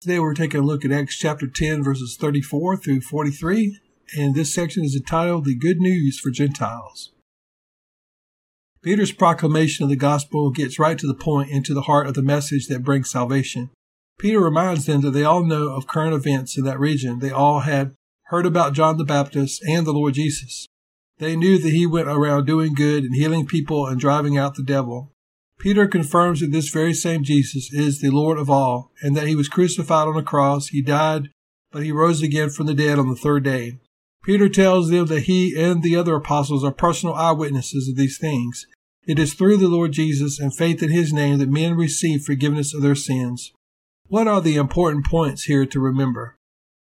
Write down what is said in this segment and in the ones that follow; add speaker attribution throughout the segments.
Speaker 1: Today we're taking a look at Acts chapter 10, verses 34 through 43, and this section is entitled The Good News for Gentiles. Peter's proclamation of the gospel gets right to the point and to the heart of the message that brings salvation. Peter reminds them that they all know of current events in that region. They all had heard about John the Baptist and the Lord Jesus. They knew that he went around doing good and healing people and driving out the devil. Peter confirms that this very same Jesus is the Lord of all, and that he was crucified on a cross, he died, but he rose again from the dead on the third day. Peter tells them that he and the other apostles are personal eyewitnesses of these things. It is through the Lord Jesus and faith in his name that men receive forgiveness of their sins. What are the important points here to remember?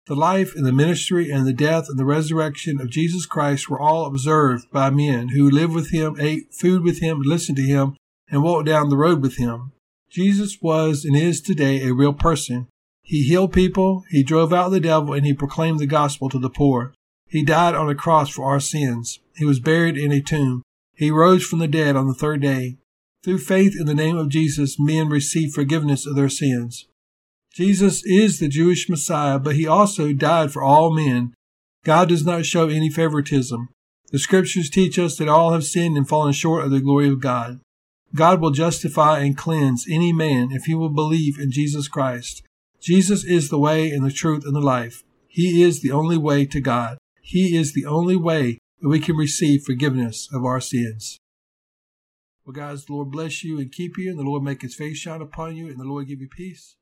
Speaker 1: The life and the ministry and the death and the resurrection of Jesus Christ were all observed by men who lived with him, ate food with him, listened to him, and walked down the road with him. Jesus was and is today a real person. He healed people, he drove out the devil, and he proclaimed the gospel to the poor. He died on a cross for our sins. He was buried in a tomb. He rose from the dead on the third day. Through faith in the name of Jesus, men receive forgiveness of their sins. Jesus is the Jewish Messiah, but he also died for all men. God does not show any favoritism. The scriptures teach us that all have sinned and fallen short of the glory of God. God will justify and cleanse any man if he will believe in Jesus Christ. Jesus is the way and the truth and the life. He is the only way to God. He is the only way that we can receive forgiveness of our sins. Well, guys, the Lord bless you and keep you, and the Lord make his face shine upon you, and the Lord give you peace.